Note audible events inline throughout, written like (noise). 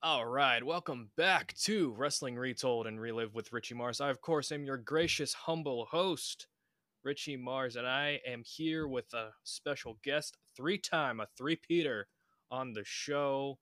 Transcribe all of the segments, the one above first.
All right, welcome back to Wrestling Retold and Relive with Richie Mars. I, of course, am your gracious, humble host, Richie Mars, and I am here with a special guest, three time, a three Peter on the show.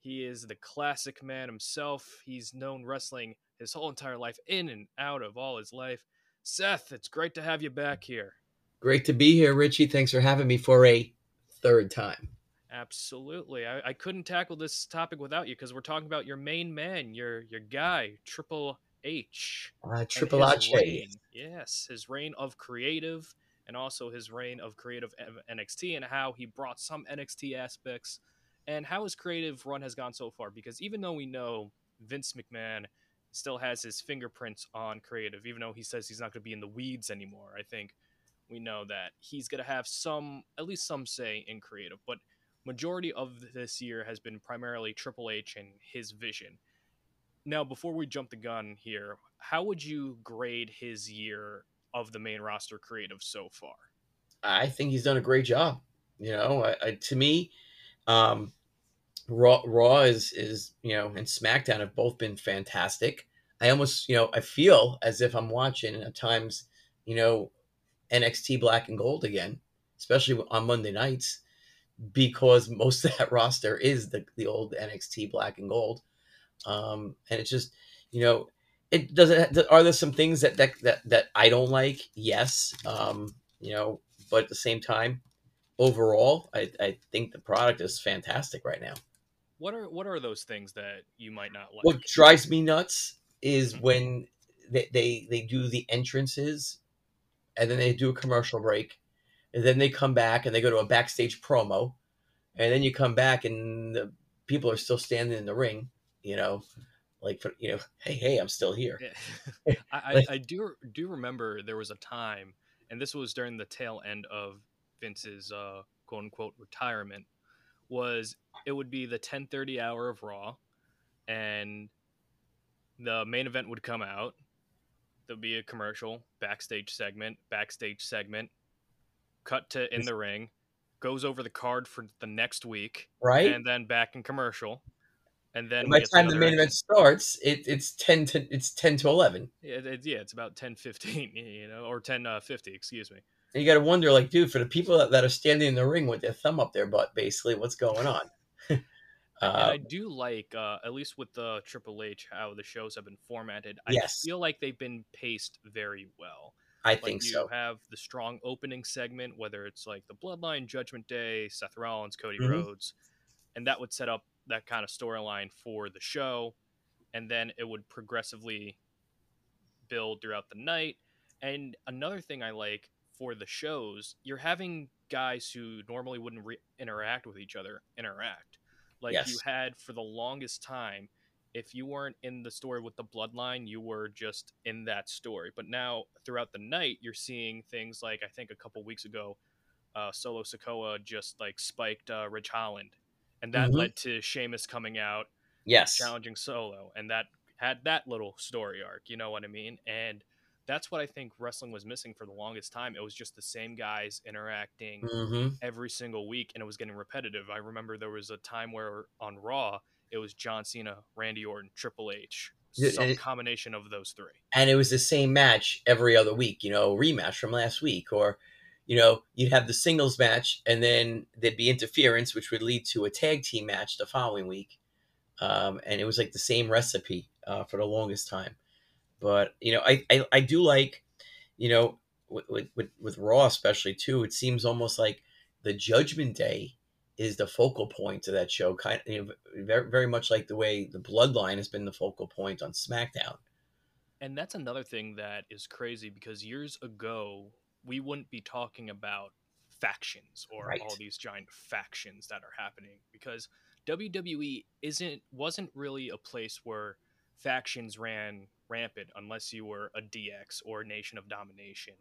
He is the classic man himself. He's known wrestling his whole entire life, in and out of all his life. Seth, it's great to have you back here. Great to be here, Richie. Thanks for having me for a third time. Absolutely. I, I couldn't tackle this topic without you because we're talking about your main man, your your guy, Triple H. Uh, Triple H. reign. Yes, his reign of creative and also his reign of creative NXT and how he brought some NXT aspects and how his creative run has gone so far. Because even though we know Vince McMahon still has his fingerprints on creative, even though he says he's not going to be in the weeds anymore, I think we know that he's going to have some, at least some say in creative. But majority of this year has been primarily Triple H and his vision. Now, before we jump the gun here, how would you grade his year of the main roster creative so far? I think he's done a great job. You know, I, I, to me, um, Raw, Raw is is you know, and SmackDown have both been fantastic. I almost, you know, I feel as if I'm watching at times, you know, NXT Black and Gold again, especially on Monday nights, because most (laughs) of that roster is the the old NXT Black and Gold, um, and it's just, you know, it doesn't. Are there some things that that that, that I don't like? Yes, um, you know, but at the same time, overall, I, I think the product is fantastic right now. What are what are those things that you might not like? What drives me nuts is Mhm. when they, they they do the entrances, and then they do a commercial break, and then they come back and they go to a backstage promo, and then you come back and the people are still standing in the ring. You know, like for you know, hey hey, I'm still here. Yeah. (laughs) I, I, I do do remember there was a time, and this was during the tail end of Vince's uh, quote unquote retirement. Was it would be the ten thirty hour of Raw, and the main event would come out. There'll be a commercial, backstage segment, backstage segment, cut to in the ring, goes over the card for the next week, Right. and then back in commercial, and then And by the time the main event starts, it, it's ten to it's ten to eleven. Yeah, it, yeah, it's about ten fifteen, (laughs) you know, or ten uh, fifty, excuse me. And you got to wonder, like, dude, for the people that, that are standing in the ring with their thumb up their butt, basically, what's going on? And I uh, do like, uh, at least with the Triple H, how the shows have been formatted. I Yes. feel like they've been paced very well. I Like think you so. have the strong opening segment, whether it's like the Bloodline, Judgment Day, Seth Rollins, Cody Mhm. Rhodes, and that would set up that kind of storyline for the show, and then it would progressively build throughout the night. And another thing I like for the shows, you're having guys who normally wouldn't re- interact with each other interact. Like you had for the longest time, if you weren't in the story with the bloodline, you were just in that story. But now throughout the night, you're seeing things like I think a couple weeks ago, uh, Solo Sikoa just like spiked uh, Ridge Holland, and that Mhm. led to Sheamus coming out Yes. challenging Solo, and that had that little story arc. You know what I mean? And that's what I think wrestling was missing for the longest time. It was just the same guys interacting hmm every single week, and it was getting repetitive. I remember there was a time where on Raw it was John Cena, Randy Orton, Triple H, some and- combination of those three. And it was the same match every other week, you know, rematch from last week. Or, you know, you'd have the singles match and then there'd be interference, which would lead to a tag team match the following week. Um, and it was like the same recipe uh, for the longest time. But, you know, I, I, I do like, you know, with, with, with, with Raw especially too, it seems almost like the Judgment Day is the focal point of that show, kind of you know, very, very much like the way the Bloodline has been the focal point on SmackDown. And that's another thing that is crazy because years ago we wouldn't be talking about factions or Right. all these giant factions that are happening because WWE isn't wasn't really a place where factions ran rampant unless you were a DX or a Nation of Domination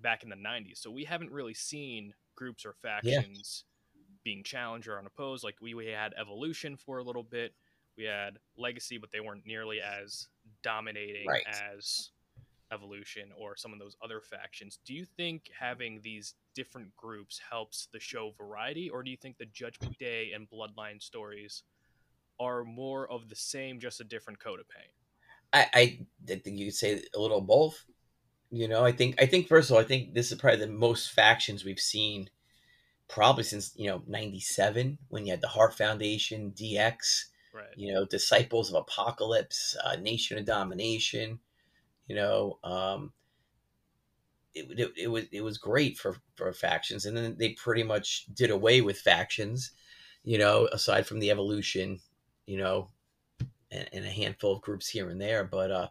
back in the 90s. So we haven't really seen groups or factions being challenged or unopposed. Like we, we had Evolution for a little bit. We had Legacy, but they weren't nearly as dominating Right. as Evolution or some of those other factions. Do you think having these different groups helps the show variety, or do you think the Judgment Day and Bloodline stories are more of the same, just a different coat of paint? I, I think you could say a little both. You know, I think I think first of all, I think this is probably the most factions we've seen probably since you know '97 when you had the Hart Foundation, DX, Right. you know, Disciples of Apocalypse, uh, Nation of Domination. You know, um, it, it, it was it was great for for factions, and then they pretty much did away with factions. You know, aside from the evolution, you know, and, and a handful of groups here and there, but uh,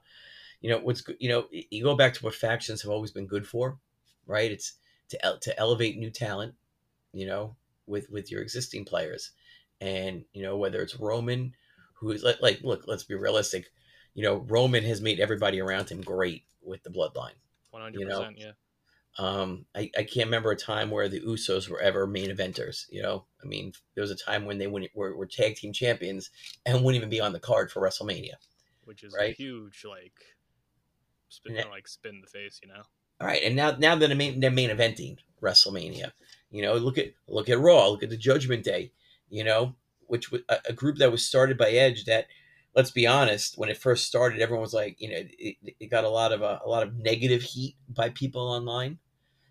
you know what's you know you go back to what factions have always been good for, right? It's to to elevate new talent, you know, with with your existing players, and you know whether it's Roman, who is like, like look, let's be realistic, you know, Roman has made everybody around him great with the bloodline. One hundred percent. Yeah. Um, I, I can't remember a time where the Usos were ever main eventers. You know, I mean, there was a time when they wouldn't, were, were tag team champions and wouldn't even be on the card for WrestleMania. Which is a Right. huge like spin Yeah. like spin the face, you know. All right, and now now they're main, they're main eventing WrestleMania. You know, look at look at Raw, look at the Judgment Day. You know, which was a, a group that was started by Edge. That, let's be honest, when it first started, everyone was like, you know, it, it got a lot of uh, a lot of negative heat by people online.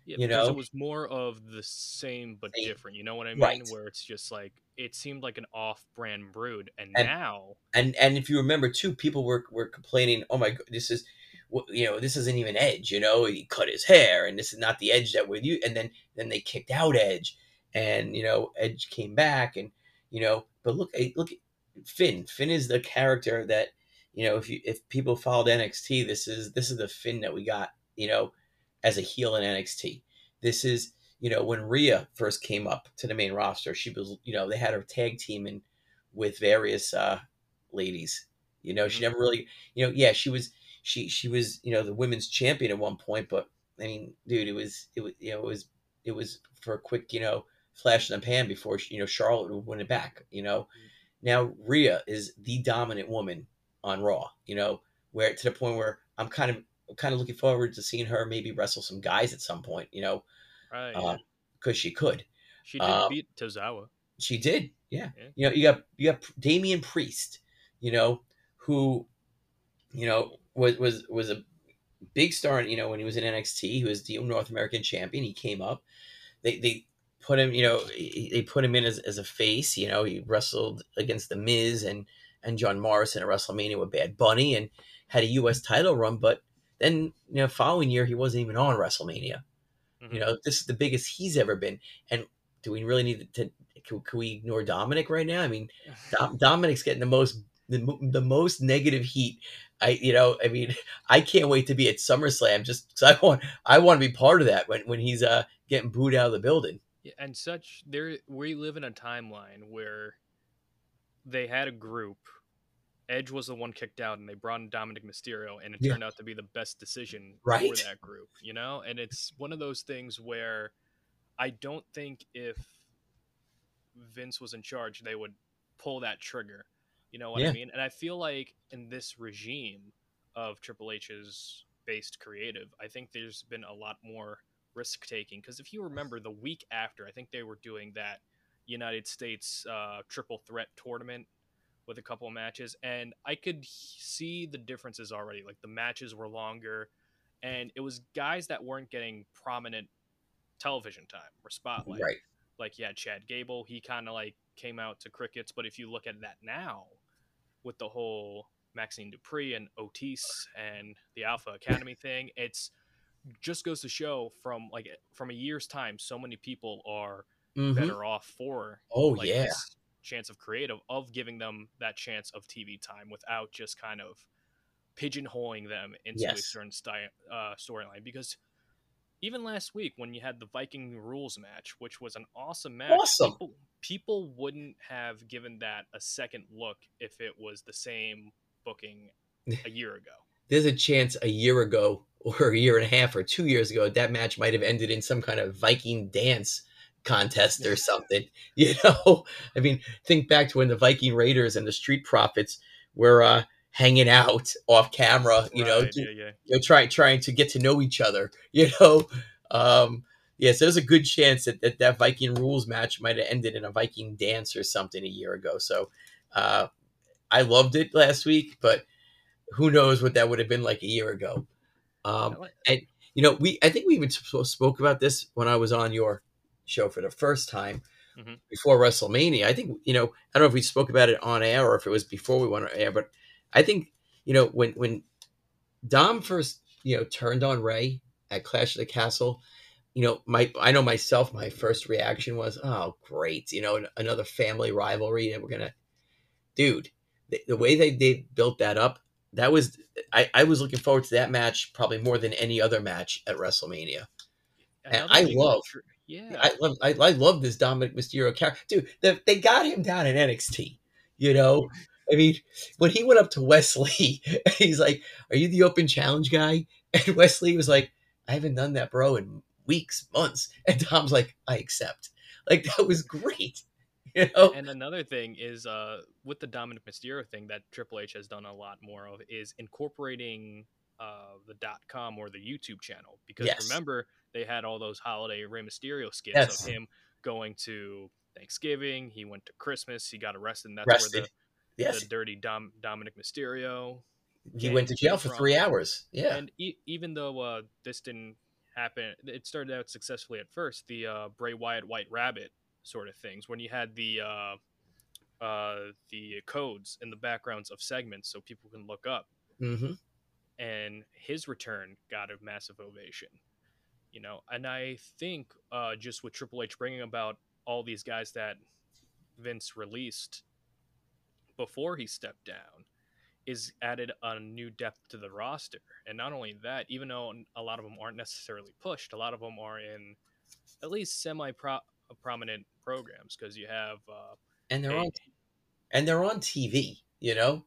Yeah, You know? it was more of the same but Same. different. You know what I mean? Right. Where it's just like it seemed like an off-brand brood, and, And- now and and if you remember too, people were were complaining, "Oh my god, this is, you know, this isn't even Edge. You know, he cut his hair, and this is not the Edge that we're you." And then then they kicked out Edge, and you know, Edge came back, and you know, but look, eh, look, at Finn. Finn is the character that you know, if you if people followed NXT, this is this is the Finn that we got, you know, as a heel in NXT. This is you know when Rhea first came up to the main roster, she was you know they had her tag team in with various uh ladies. You know, she Mhm. never really, you know, yeah, she was, she, she was, you know, the women's champion at one point, but I mean, dude, it was, it was, you know, it was, it was for a quick, you know, flash in the pan before, you know, Charlotte would win it back, you know. Now, Rhea is the dominant woman on Raw, you know, where to the point where I'm kind of, kind of looking forward to seeing her maybe wrestle some guys at some point, you know, right, uh, because she could. she did uh, beat Tozawa. She did, yeah. Yeah. You know, you got you got Damian Priest, you know, who, you know, was was was a big star. You know, when he was in NXT, he was the North American champion. He came up. They they put him, you know, they put him in as, as a face. You know, he wrestled against the Miz and and John Morrison at WrestleMania with Bad Bunny and had a U.S. title run. But then, you know, following year he wasn't even on WrestleMania. Mhm. You know, this is the biggest he's ever been. And do we really need to? Can, can we ignore Dominic right now? I mean, (laughs) Dom, Dominic's getting the most the, the most negative heat. I you know, I mean, (laughs) I can't wait to be at SummerSlam just because I want I want to be part of that when when he's uh getting booed out of the building. Yeah, and such there we live in a timeline where they had a group edge was the one kicked out and they brought in dominic mysterio and it Yeah. turned out to be the best decision Right. for that group you know and it's one of those things where i don't think if vince was in charge they would pull that trigger you know what Yeah. i mean and i feel like in this regime of triple h's based creative i think there's been a lot more risk taking because if you remember the week after i think they were doing that united states uh, triple threat tournament with a couple of matches and i could see the differences already like the matches were longer and it was guys that weren't getting prominent television time or spotlight right. like yeah chad gable he kind of like came out to crickets but if you look at that now with the whole Maxxine Dupri and otis and the alpha academy thing it's just goes to show from like from a year's time so many people are Mhm. better off for Oh like yeah. this chance of creative of giving them that chance of TV time without just kind of pigeonholing them into a certain sty- uh, storyline. Because even last week when you had the Viking rules match, which was an awesome match, Awesome. people, people wouldn't have given that a second look if it was the same booking (laughs) a year ago. There's a chance a year ago (laughs) or a year and a half or two years ago that match might have ended in some kind of Viking dance contest or something. (laughs) You know, I mean, think back to when the Viking Raiders and the Street Profits were uh, hanging out (laughs) off camera. You know, Right, to- yeah, yeah. you know, trying trying to get to know each other. You know, um, Yes, there's a good chance that, that that Viking rules match might have ended in a Viking dance or something a year ago. So uh, I loved it last week, but who knows what that would have been like a year ago. Um, and you know, we I think we even spoke about this when I was on your show for the first time mm-hmm. before WrestleMania. I think you know I don't know if we spoke about it on air or if it was before we went on air, but I think you know when when Dom first you know turned on Rey at Clash of the Castle, you know my I know myself my first reaction was oh great you know another family rivalry and we're gonna dude the, the way they they built that up that was I, I was looking forward to that match probably more than any other match at WrestleMania. and I love, yeah, I love, I, I love this Dominic Mysterio character, dude. The, they got him down in NXT. You know, I mean, when he went up to Wes Lee, (laughs) he's like, "Are you the Open Challenge guy?" (laughs) And Wes Lee was like, "I haven't done that, bro, in weeks, months." And Dom's like, "I accept." Like that was great. (laughs) You know? And another thing is uh, with the Dominic Mysterio thing that Triple H has done a lot more of is incorporating uh, the dot com or the YouTube channel because yes. remember they had all those holiday Rey Mysterio skits yes. of him going to Thanksgiving, he went to Christmas, he got arrested, and that's Arrested. where the, yes. the dirty Dom, Dominic Mysterio. He went to jail for from. three hours. Yeah, and e- even though uh, this didn't happen, it started out successfully at first. The uh, Bray Wyatt White Rabbit sort of things when you had the uh, uh, the codes in the backgrounds of segments so people can look up. Mm-hmm. And his return got a massive ovation, you know. And I think uh, just with Triple H bringing about all these guys that Vince released before he stepped down is added a new depth to the roster. And not only that, even though a lot of them aren't necessarily pushed, a lot of them are in at least semi prominent programs because you have uh, and they're a, on and they're on TV. You know,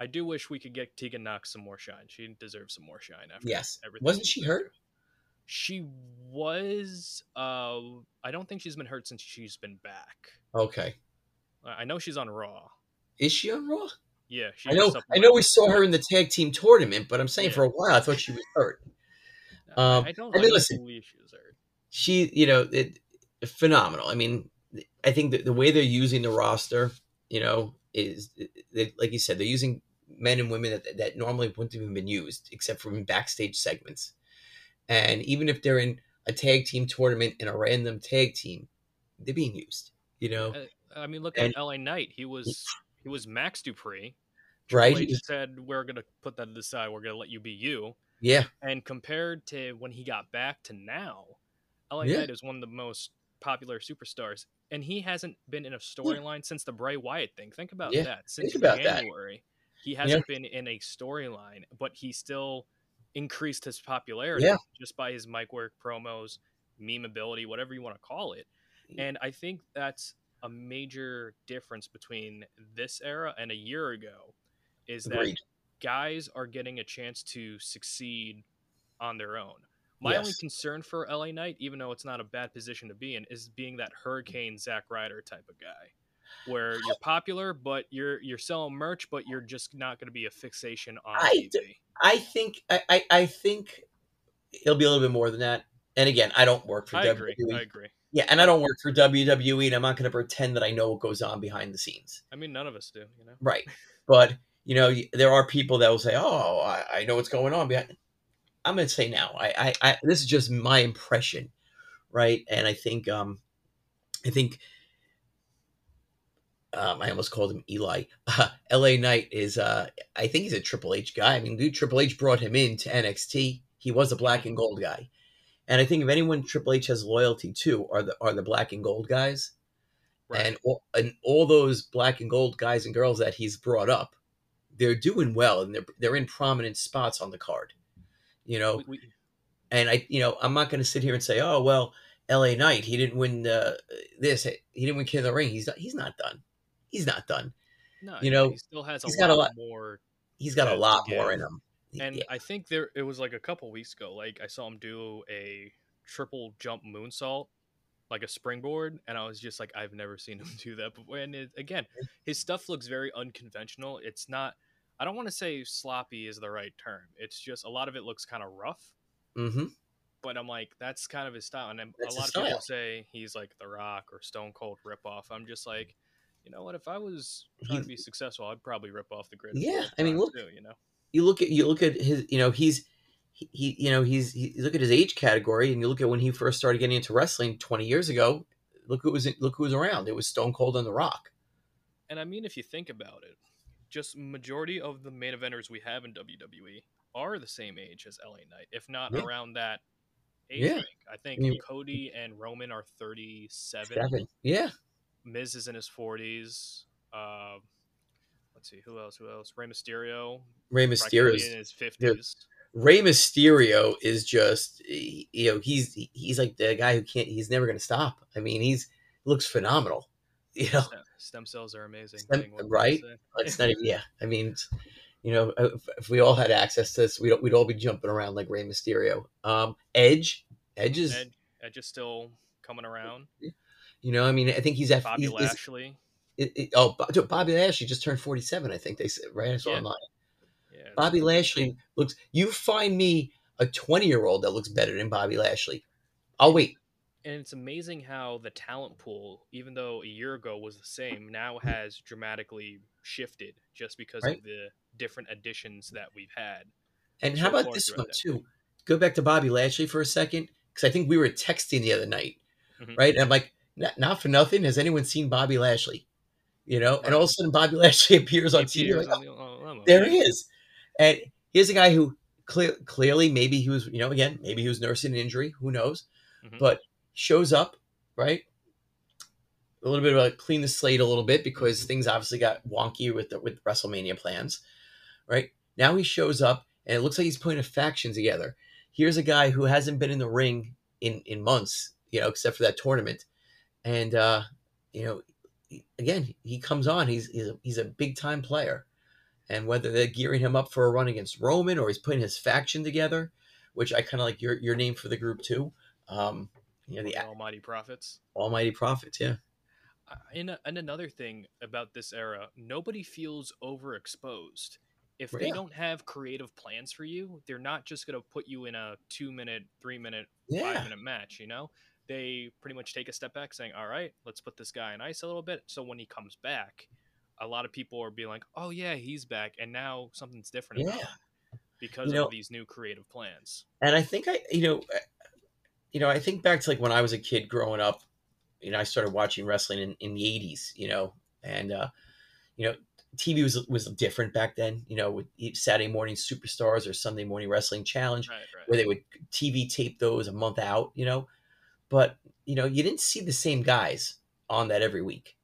I do wish we could get Tegan Nox some more shine. She deserves some more shine. After yes, Everything wasn't she hurt? She was. Uh, I don't think she's been hurt since she's been back. Okay. I know she's on Raw. Is she on Raw? Yeah, I know. I know we saw her in the tag team tournament, but I'm saying yeah. for a while I thought she was hurt. (laughs) Um, I don't. I mean, listen, believe she was hurt. She, you know, it, phenomenal. I mean, I think that the way they're using the roster, you know, is they, like you said, they're using men and women that, that normally wouldn't have even been used except for in backstage segments. And even if they're in a tag team tournament in a random tag team, they're being used. You know, uh, I mean, look and, at LA Knight. He was he was Max Dupri. Right. He said we're gonna put that to the side. We're gonna let you be you. Yeah. And compared to when he got back to now, LA yeah. Knight is one of the most popular superstars, and he hasn't been in a storyline yeah. since the Bray Wyatt thing. Think about yeah. that. Since January, that. he hasn't yeah. been in a storyline, but he still increased his popularity just by his mic work, promos, meme ability, whatever you want to call it. And I think that's a major difference between this era and a year ago is Agreed. that guys are getting a chance to succeed on their own. My yes. only concern for LA Knight, even though it's not a bad position to be in, is being that mm. Hurricane Zack Ryder type of guy, where you're popular, but you're you're selling merch, but you're just not going to be a fixation on I TV. I think I, I think it'll be a little bit more than that. And again, I don't work for I WWE. Agree. I agree. Yeah, and I don't work for WWE, and I'm not going to pretend that I know what goes on behind the scenes. I mean, none of us do, you know. Right, but you know, there are people that will say, "Oh, I, I know what's going on behind." I'm going to say now. I, I, I, this is just my impression, right? And I think, um, I think, um, I almost called him Eli. (laughs) Uh, L.A. Knight is, uh, I think he's a Triple H guy. I mean, dude, Triple H brought him in to NXT. He was a black and gold guy, and I think if anyone Triple H has loyalty to are the are the black and gold guys, right. and all, and all those black and gold guys and girls that he's brought up, they're doing well and they're they're in prominent spots on the card you know. We, we, and I, you know, I'm not going to sit here and say, oh well, L.A. Knight, he didn't win uh, this, he didn't win King of the Ring. He's not, he's not done. He's not done. No, you know, he still has a he's got a lot more. He's got a lot more in him. And yeah. I think there, it was like a couple weeks ago. Like I saw him do a triple jump moonsault, like a springboard, and I was just like, I've never seen him (laughs) do that before. And it, again, his stuff looks very unconventional. It's not I don't want to say sloppy is the right term. It's just a lot of it looks kind of rough. Mm-hmm. but I'm like, that's kind of his style. And That's a lot of people say he's like The Rock or Stone Cold ripoff. I'm just like, you know what? If I was trying to be successful, I'd probably rip off the grid. Yeah, I mean, look- too, you know, You look at you look at his you know he's he, he you know he's he, you look at his age category and you look at when he first started getting into wrestling 20 years ago. Look who was look who was around. It was Stone Cold and The Rock. and I mean, if you think about it, just majority of the main eventers we have in WWE are the same age as LA Knight, if not Yeah. around that age. Yeah. range. I think Cody and Roman are 37. Seven. Yeah. Miz is in his 40s. Uh, let's see, who else? Who else? Rey Mysterio, Rey Mysterio. in his 50s. Rey Mysterio is just you know he's he's like the guy who can't he's never going to stop. I mean he's looks phenomenal. You know, Stem- cells are amazing. Stem- thing, what can I right? it's not even yeah. I mean, you know, if, if we all had access to this, we'd we'd all be jumping around like Rey Mysterio. Um, Edge, Edge is Edge, Edge is still coming around. you know I mean I think he's at Bobby he's, Lashley. it, it, oh Bo- Bobby Lashley just turned forty seven. I think they said right. I saw Yeah. online. Yeah, Bobby Lashley looks. You find me a twenty year old that looks better than Bobby Lashley. I'll wait. And it's amazing how the talent pool, even though a year ago was the same, now has dramatically shifted just because Right. of the different additions that we've had. And So how about this one too? Go back to Bobby Lashley for a second, because I think we were texting the other night, Mhm. right? And I'm like, not, not for nothing. Has anyone seen Bobby Lashley? You know, and all of a sudden Bobby (laughs) Lashley appears on He TV. appears Like, on the- oh, there he is. And here's a guy who clear, clearly maybe he was, you know, again, maybe he was nursing an injury. Who knows? Mhm. But shows up, right? A little bit of a clean the slate a little bit because things obviously got wonky with the, with WrestleMania plans, right? Now he shows up and it looks like he's putting a faction together. Here's a guy who hasn't been in the ring in in months, you know, except for that tournament, and uh, you know, again he comes on. He's he's a, he's a big time player, and whether they're gearing him up for a run against Roman or he's putting his faction together, which I kind of like your your name for the group too. Um, you know, the The Almighty Prophets. Almighty Prophets, yeah. Uh, And, and another thing about this era, nobody feels overexposed. If they Yeah. don't have creative plans for you, they're not just going to put you in a two minute, three minute, Yeah. five minute match, you know? They pretty much take a step back saying, all right, let's put this guy in ice a little bit. So when he comes back, a lot of people are being like, oh, yeah, he's back. And now something's different Yeah. because You know- of these new creative plans. And I think I, you know, you know, I think back to like when I was a kid growing up. You know, I started watching wrestling in, in the '80s. You know, and uh, you know, TV was was different back then. You know, with Saturday morning superstars or Sunday morning wrestling challenge, Right, right. where they would TV tape those a month out. You know, but you know, you didn't see the same guys on that every week.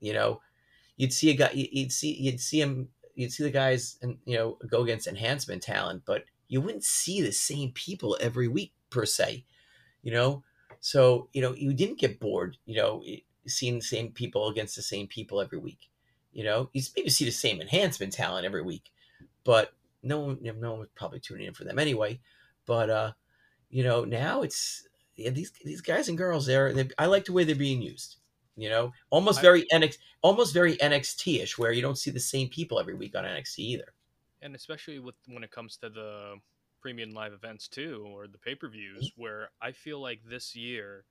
You know, you'd see a guy, you- you'd see, you'd see him, you'd see the guys, and you know, go against enhancement talent, but you wouldn't see the same people every week per se. You know, so you know, you didn't get bored. You know, seeing the same people against the same people every week. You know, you maybe see the same enhancement talent every week, but no one, no one was probably tuning in for them anyway. But uh, you know, now it's yeah, these these guys and girls. They're, I like the way they're being used. You know, almost I- very NX, almost very NXT ish, where you don't see the same people every week on NXT either. and especially with when it comes to the premium live events too or the pay-per-views Mm-hmm. where i feel like this year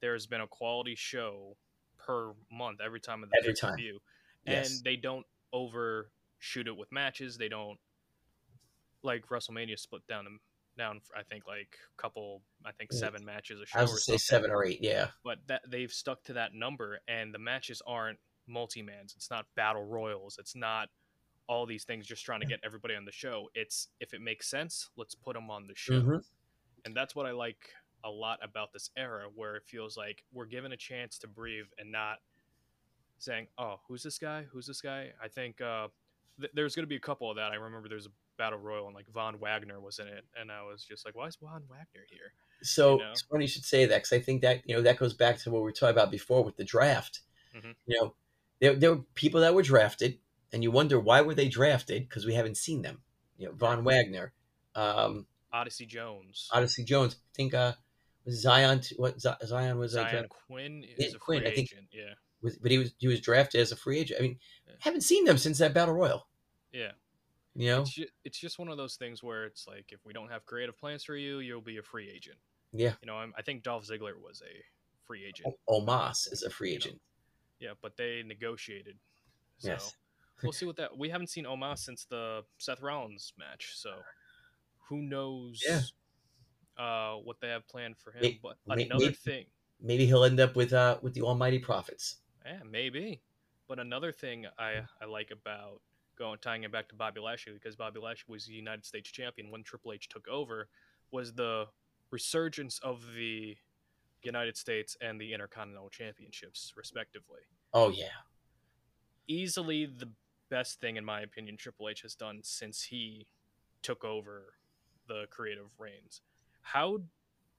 there's been a quality show per month every time of the Every time. pay-per-view Yes. and they don't overshoot it with matches they don't like wrestlemania split down down i think like a couple i think Yeah. seven matches a show I was or say seven or eight. Yeah, but that they've stuck to that number and the matches aren't multi-mans it's not battle royals it's not all these things just trying to get everybody on the show it's if it makes sense let's put them on the show Mhm. and that's what i like a lot about this era where it feels like we're given a chance to breathe and not saying oh who's this guy who's this guy i think uh th- there's going to be a couple of that i remember there's a battle royal and like von wagner was in it and i was just like why is von wagner here So You know? it's funny you should say that because I think that you know that goes back to what we were talking about before with the draft. Mhm. You know, there there were people that were drafted, and you wonder why were they drafted because we haven't seen them. You know, Von Wagner, um, odyssey jones Odyssey Jones. I think uh, was Zion. What Zion was a Zion Quinn Yeah, is a Quinn, free I think- agent. Yeah, was, but he was he was drafted as a free agent. I mean, Yeah. haven't seen them since that battle royal. yeah. You know, It's just, it's just one of those things where it's like if we don't have creative plans for you, you'll be a free agent. Yeah. You know, I'm, I think Dolph Ziggler was a free agent. O- Omos is a free You know, agent. Yeah, but they negotiated. So Yes. We'll see what that. We haven't seen Omos since the Seth Rollins match, so who knows? Yeah. Uh, what they have planned for him. But another may- thing, Maybe he'll end up with uh with the Almighty Prophets. yeah, maybe. But another thing I I like about going tying it back to Bobby Lashley because Bobby Lashley was the United States champion when Triple H took over was the resurgence of the United States and the Intercontinental Championships respectively. Oh yeah. easily the best thing in my opinion Triple H has done since he took over the creative reins. How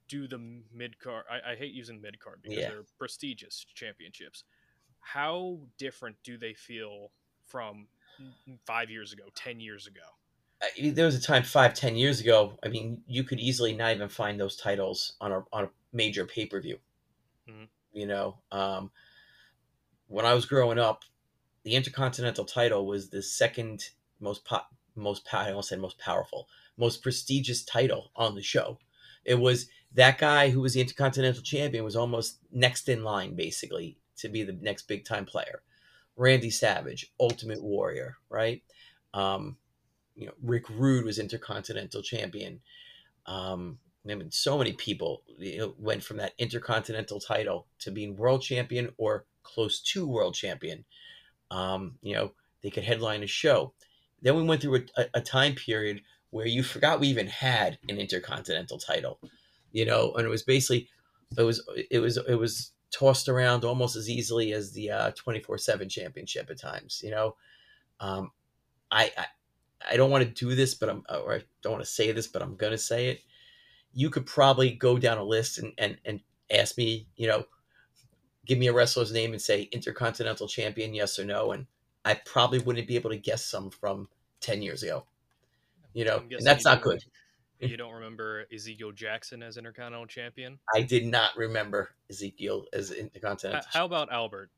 do the mid card? I, I hate using mid card because Yeah. they're prestigious championships. How different do they feel from five years ago, ten years ago? I- there was a time five, ten years ago. I mean, you could easily not even find those titles on a on a major pay per view. Mhm. You know, um, when I was growing up, the Intercontinental title was the second most po- most I almost said most powerful, most prestigious title on the show. It was that guy who was the Intercontinental champion was almost next in line, basically, to be the next big time player. Randy Savage, Ultimate Warrior, right? Um, you know, Rick Rude was Intercontinental champion. Um, I mean, so many people you know, went from that Intercontinental title to being world champion or close to world champion. Um, you know, they could headline a show. Then we went through a, a, time period where you forgot we even had an Intercontinental title. You know, and it was basically it was it was it was tossed around almost as easily as the twenty four seven championship at times. You know, um, I, I I don't want to do this, but I'm or I don't want to say this, but I'm gonna say it. You could probably go down a list and and and ask me, you know, give me a wrestler's name and say Intercontinental Champion, yes or no, and I probably wouldn't be able to guess some from ten years ago. You know, and that's not good. You don't remember Ezekiel Jackson as Intercontinental Champion? I did not remember Ezekiel as Intercontinental. How about Albert?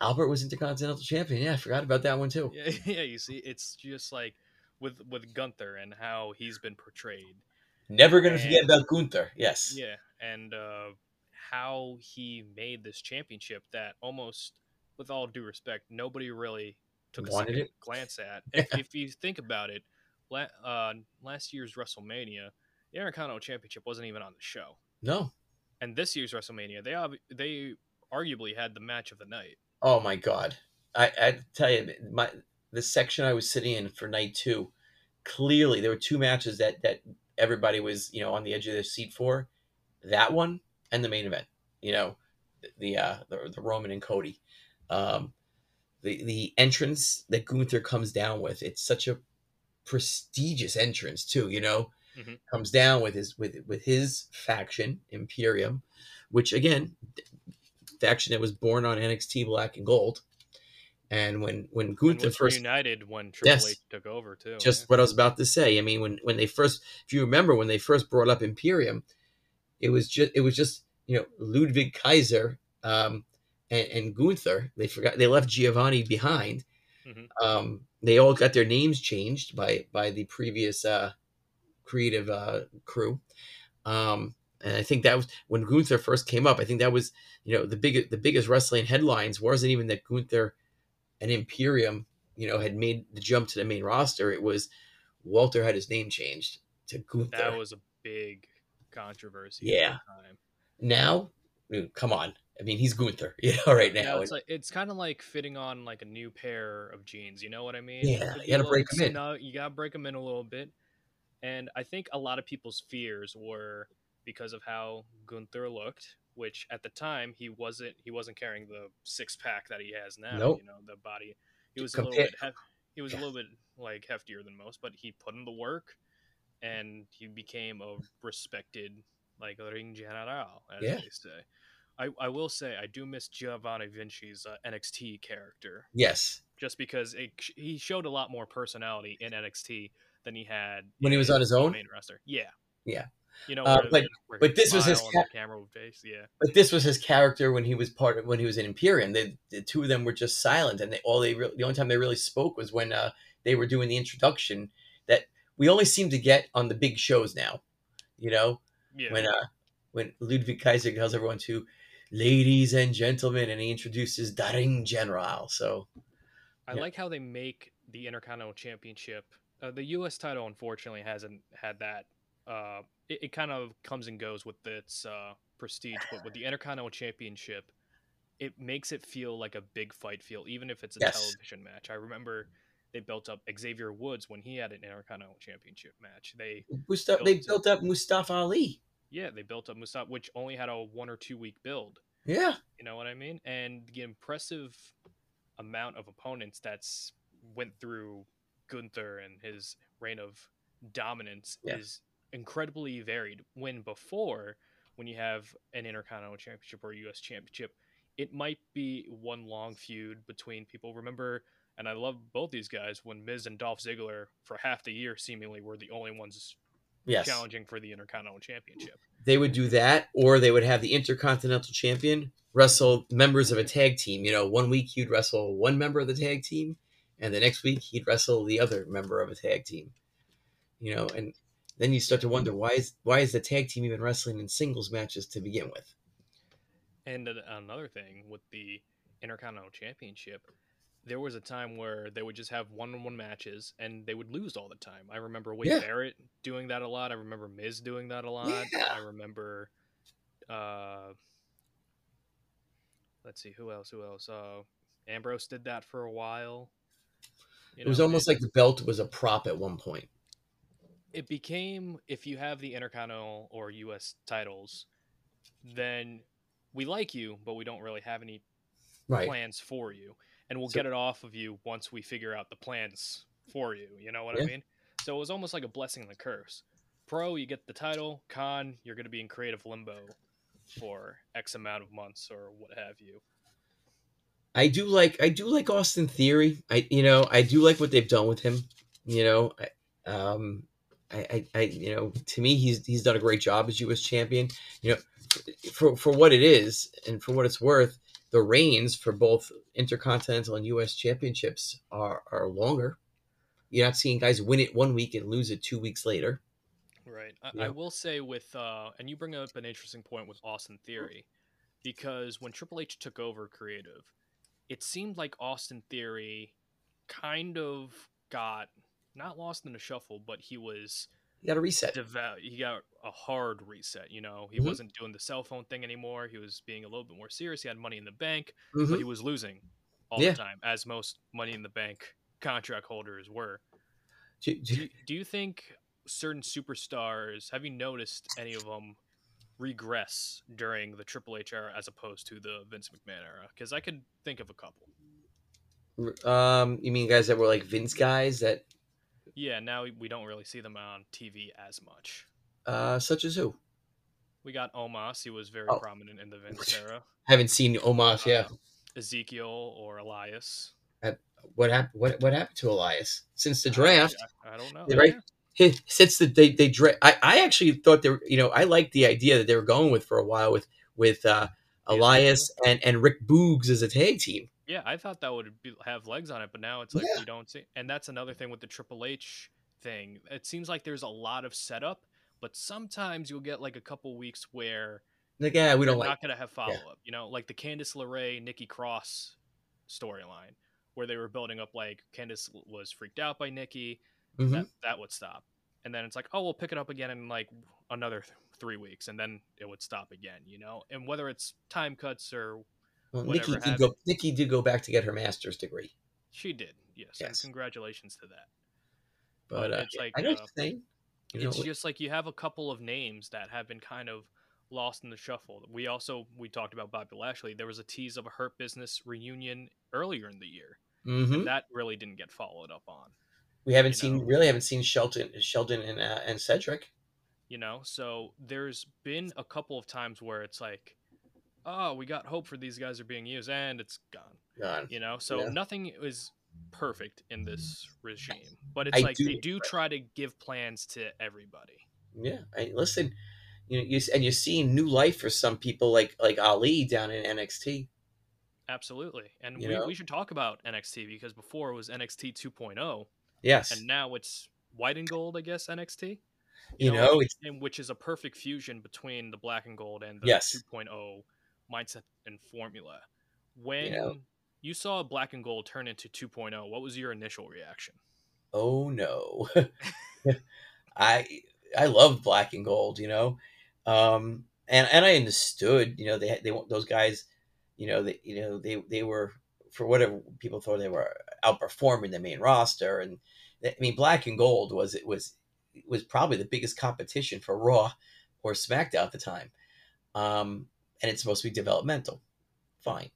Albert was Intercontinental Champion. Yeah, I forgot about that one too. (laughs) Yeah, yeah. You see, it's just like with with Gunther and how he's been portrayed. Never gonna forget about Gunther. Yes. Yeah, and uh, how he made this championship that almost, with all due respect, nobody really took a Wanted second it? glance at. (laughs) If, if you think about it, la- uh, last year's WrestleMania, the Intercontinental Championship wasn't even on the show, No. and this year's WrestleMania, they ob- they arguably had the match of the night. Oh my god. I I tell you my the section I was sitting in for night 2 clearly there were two matches that that everybody was, you know, on the edge of their seat for. That one and the main event. You know, the uh the, the Roman and Cody. Um the the entrance that Gunther comes down with, it's such a prestigious entrance too, you know. Mhm. Comes down with his with with his faction, Imperium, which again faction that was born on NXT Black and Gold. And when when Gunther first, reunited when Triple Yes. H took over too. just yeah. what I was about to say. I mean, when when they first, if you remember, when they first brought up Imperium, it was just it was just you know Ludwig Kaiser um, and, and Gunther. They forgot they left Giovanni behind. Mhm. Um, they all got their names changed by by the previous uh, creative uh, crew. Um, and I think that was when Gunther first came up. I think that was you know the big the biggest wrestling headlines wasn't even that Gunther and Imperium you know had made the jump to the main roster. It was Walter had his name changed to Gunther. that was a big controversy. Yeah. time. now, dude, come on. I mean, he's Gunther, (laughs) you know, right Yeah, now. it's like it's kind of like fitting on like a new pair of jeans. You know what I mean? Yeah, you gotta break them in. snug- You gotta break them in a little bit. And I think a lot of people's fears were because of how Gunther looked, which at the time he wasn't. He wasn't carrying the six pack that he has now. Nope. You know, the body. He was a little bit. Hef- he was Yeah. a little bit like heftier than most, but he put in the work, and he became a respected like ring general, as Yeah. they say. I, I will say I do miss Giovanni Vinci's uh, NXT character yes, just because it, he showed a lot more personality in NXT than he had When he was on his own? main roster. Yeah, Yeah. You know, Uh, but- where but this was his ca- camera face. Yeah, but this was his character when he was part of when he was in Imperium. The, the two of them were just silent, and they all they re- the only time they really spoke was when uh, they were doing the introduction that we only seem to get on the big shows now. You know, Yeah. when uh when Ludwig Kaiser tells everyone to ladies and gentlemen and he introduces the ring general. So I Yeah. like how they make the Intercontinental Championship. Uh, the U.S. title, unfortunately, hasn't had that. Uh, it, it kind of comes and goes with its uh, prestige, but with the Intercontinental Championship, it makes it feel like a big fight feel, even if it's a Yes. television match. I remember they built up Xavier Woods when he had an Intercontinental Championship match. They, Mustafa, they Built built up Mustafa Ali. yeah, they built up Mustafa, which only had a one or two week build. Yeah. You know what I mean? And the impressive amount of opponents that's went through Gunther and his reign of dominance Yeah. is incredibly varied. When before, when you have an Intercontinental Championship or a U.S. Championship, it might be one long feud between people. Remember, and I love both these guys when Miz and Dolph Ziggler for half the year seemingly were the only ones Yes. challenging for the Intercontinental Championship. They would do that, or they would have the Intercontinental Champion wrestle members of a tag team. You know, one week he'd wrestle one member of the tag team, and the next week he'd wrestle the other member of a tag team. You know, and then you start to wonder why is why is the tag team even wrestling in singles matches to begin with? And another thing with the Intercontinental Championship, there was a time where they would just have one-on-one matches and they would lose all the time. I remember Wade Yeah. Barrett doing that a lot. I remember Miz doing that a lot. Yeah. I remember, uh, let's see, who else? Who else? Uh, Ambrose did that for a while. You it was know, almost like the belt was a prop at one point. it became if you have the intercontinental or US titles, then we like you, but we don't really have any Right. plans for you, and we'll So- get it off of you once we figure out the plans for you. You know what I mean? So it was almost like a blessing and a curse. Pro, you get the title. Con, you're going to be in creative limbo for X amount of months or what have you. I do like I do like Austin Theory. I you know I do like what they've done with him. You know, I, um, I, I, I you know to me he's he's done a great job as U.S. champion. You know, for for what it is and for what it's worth, the reigns for both intercontinental and U.S. championships are are longer. You're not seeing guys win it one week and lose it two weeks later. Right. I, Yeah. I will say with uh and you bring up an interesting point with Austin Theory because when Triple H took over creative, it seemed like Austin Theory kind of got not lost in the shuffle, but he was You got a reset. devout. He got a hard reset. You know, he Mhm. wasn't doing the cell phone thing anymore. He was being a little bit more serious. He had money in the bank, Mhm. but he was losing all Yeah. the time, as most money in the bank contract holders were. Do- Do do- you, think certain superstars have you noticed any of them regress during the Triple H era as opposed to the Vince McMahon era? Because I could think of a couple. Um, you mean guys that were like Vince guys that Yeah, now we don't really see them on TV as much. Uh such as who? We got Omos; he was very Oh. prominent in the Vince (laughs) era. Haven't seen Omos. Yeah. Uh, Ezekiel or Elias. what happened? What what happened to Elias since the draft? I, I don't know. Right. Yeah. Since the they they dra- I I actually thought they were you know I liked the idea that they were going with for a while with with uh, Yeah, Elias and and Rick Boogs as a tag team. Yeah, I thought that would be, have legs on it, but now it's like Yeah. you don't see. And that's another thing with the Triple H thing. It seems like there's a lot of setup, but sometimes you'll get like a couple weeks where Like yeah, we don't like. not going to have follow up. You know, like the Candice LeRae, Nikki Cross storyline, where they were building up like Candice was freaked out by Nikki. Mhm. That that would stop, and then it's like, oh, we'll pick it up again in like another th- three weeks, and then it would stop again. You know, and whether it's time cuts or Well, Nikki did go. Nikki did go back to get her master's degree, she did, yes, and Yes. congratulations to that. but But uh, it's like, I know what uh, you're saying. You know, it's just like you have a couple of names that have been kind of lost in the shuffle. We also we talked about Bobby Lashley. There was a tease of a Hurt Business reunion earlier in the year. mhm. and That really didn't get followed up on. we haven't seen know. really haven't seen Shelton Sheldon and uh, and Cedric. You know, so there's been a couple of times where it's like, oh, we got hope for these guys are being used, and it's gone. Gone. You know, so Yeah. nothing is perfect in this regime, but it's I like do- they do try to give plans to everybody. Yeah, I listen. You know, you and you're seeing new life for some people like like Ali down in NXT. Absolutely. And You we, know? we should talk about NXT because before it was NXT 2.0 Yes, and now it's white and gold, I guess, NXT. You, know, it's and which is a perfect fusion between the black and gold and the Yes. 2.0 mindset and formula. When know. You saw black and gold turn into 2.0, what was your initial reaction? oh no. (laughs) I I loved black and gold, you know. Um and and I understood, you know, they they those guys, you know, they you know, they they were for whatever people thought they were outperforming the main roster and I mean black and gold was it was was probably the biggest competition for Raw or SmackDown at the time. Um and it's supposed to be developmental. Fine.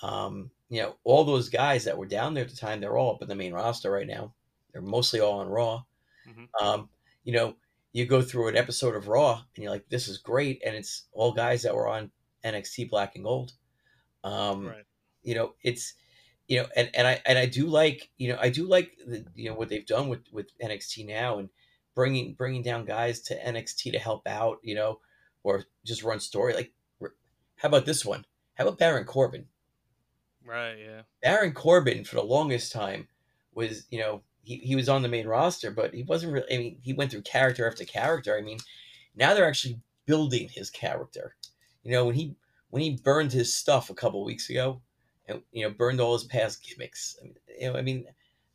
Um, you know, all those guys that were down there at the time, they're all up in the main roster right now. They're mostly all on Raw. Mhm. Um, you know, you go through an episode of Raw and you're like, this is great. And it's all guys that were on NXT Black and Gold. Um, Right. you know, it's, you know, and, and I, and I do like, you know, I do like the, you know, what they've done with, with NXT now and bringing, bringing down guys to NXT to help out, you know, or just run story. Like, how about this one? How about Baron Corbin? Right, yeah. Baron Corbin for the longest time was, you know, he, he was on the main roster, but he wasn't really. I mean, he went through character after character. I mean, now they're actually building his character. You know, when he when he burned his stuff a couple weeks ago, and you know, burned all his past gimmicks. I mean, you know, I mean,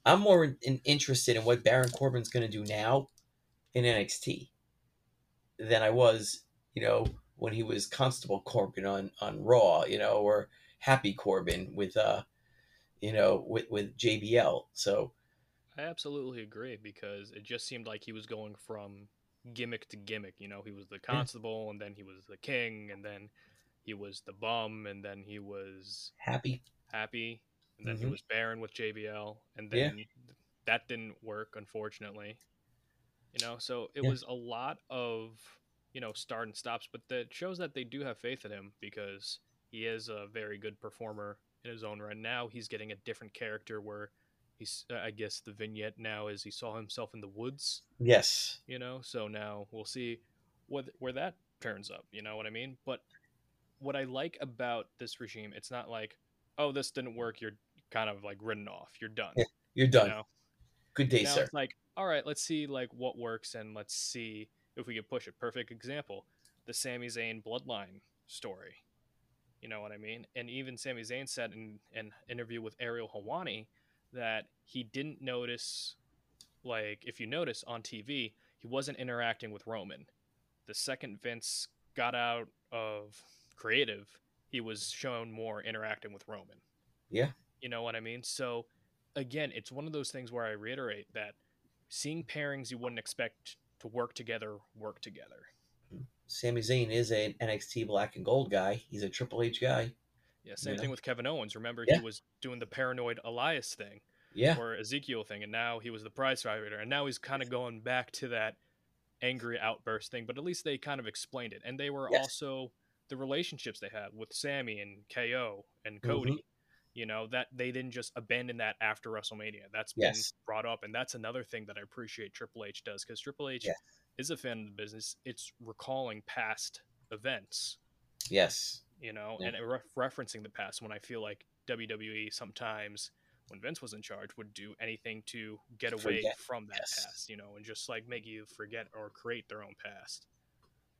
I'm more in, interested in what Baron Corbin's going to do now in NXT than I was, you know, when he was Constable Corbin on on Raw, you know, or Happy Corbin with uh, you know, with with JBL. So I absolutely agree because it just seemed like he was going from gimmick to gimmick. You know, he was the constable, and then he was the king, and then he was the bum, and then he was happy. happy, and then he Mhm. was Baron with JBL, and Yeah. then that didn't work, unfortunately. You know, so it Yeah. was a lot of you know start and stops, but that shows that they do have faith in him because he is a very good performer in his own right. Now he's getting a different character where he's, uh, I guess, the vignette now is he saw himself in the woods Yes. you know so now we'll see what where that turns up you know what i mean but what i like about this regime it's not like oh this didn't work you're kind of like written off you're done Yeah, You're you done. know? Good day, now sir. it's like all right let's see like what works and let's see if we can push it perfect example the Sami Zayn bloodline story you know what i mean? And even Sami Zayn said in an interview with Ariel Helwani that he didn't notice like if you notice on TV he wasn't interacting with Roman. The second Vince got out of creative he was shown more interacting with Roman. Yeah. you know what i mean? So again it's one of those things where i reiterate that seeing pairings you wouldn't expect to work together work together Sami Zayn is an NXT Black and Gold guy. He's a Triple H guy. yeah same Yeah. thing with kevin owens remember Yeah. he was doing the paranoid elias thing Yeah. or ezekiel thing and now he was the prize fighter and now he's kind of going back to that angry outburst thing but at least they kind of explained it and they were Yes. also the relationships they had with Sami and ko and cody Mhm. you know that they didn't just abandon that after wrestlemania That's Yes. been brought up and that's another thing that i appreciate triple h does because triple h Yes. Is a fan of the business it's recalling past events Yes. you know, Yeah. and re- referencing the past when I feel like WWE sometimes, when Vince was in charge, would do anything to get away Forget, from that yes. past, you know, and just like make you forget or create their own past.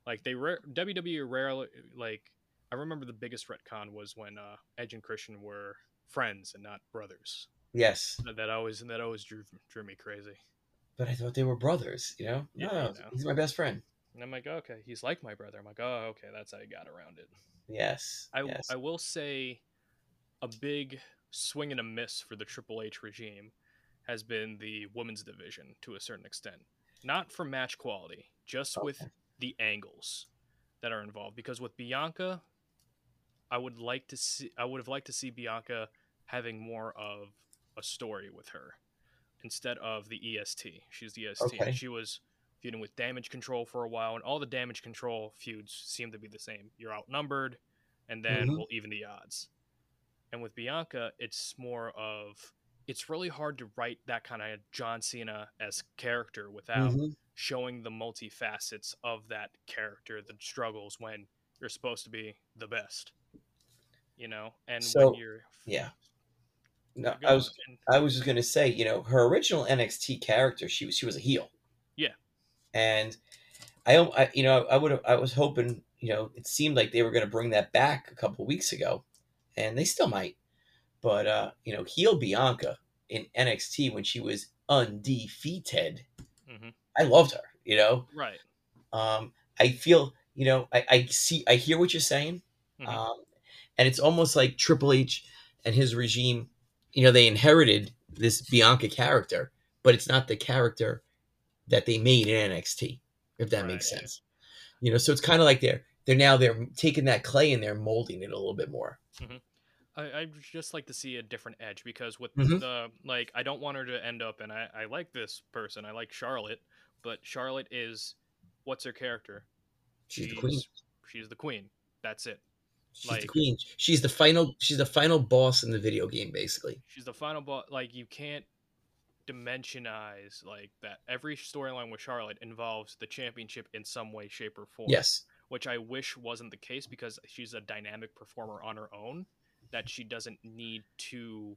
Like they rare WWE rarely like I remember the biggest retcon was when uh, Edge and Christian were friends and not brothers. Yes. That, that always that always drew drew me crazy. But I thought they were brothers, you know? Yeah, no, you know. he's my best friend. And I'm like, okay, he's like my brother. I'm like, oh, okay, that's how you got around it. Yes. I, yes. I will say a big swing and a miss for the Triple H regime has been the women's division to a certain extent. Not for match quality, just with the angles that are involved. Because with Bianca, I would like to see I would have liked to see Bianca having more of a story with her instead of the EST. She's the EST. Okay. And she was feuding with damage control for a while, and all the damage control feuds seem to be the same. You're outnumbered, and then Mhm. we'll even the odds. And with Bianca, it's more of it's really hard to write that kind of John Cena as character without Mhm. showing the multifacets of that character, the struggles when you're supposed to be the best. You know, and So, when you're Yeah. No, I was and- I was just gonna say, you know, her original NXT character, she was she was a heel. Yeah. and I, I you know, I would have, I was hoping, you know, it seemed like they were going to bring that back a couple weeks ago, and they still might. But uh, you know, heel Bianca in NXT when she was undefeated, hmm I loved her. You know, Right. um, I feel, you know, I, I see, I hear what you're saying, Mhm. um, and it's almost like Triple H and his regime. You know, they inherited this Bianca character, but it's not the character that they made in NXT. If that makes sense, you know. So it's kind of like they're they're now they're taking that clay and they're molding it a little bit more. I, I just like to see a different edge because with Mhm. the like, I don't want her to end up, and I, I like this person. I like Charlotte, but Charlotte is what's her character? She's the queen. She's the queen. That's it. She's the queen. She's the final. She's the final boss in the video game, basically. She's the final boss. Like you can't dimensionize like that. Every storyline with Charlotte involves the championship in some way, shape, or form. Yes. which I wish wasn't the case because she's a dynamic performer on her own that she doesn't need to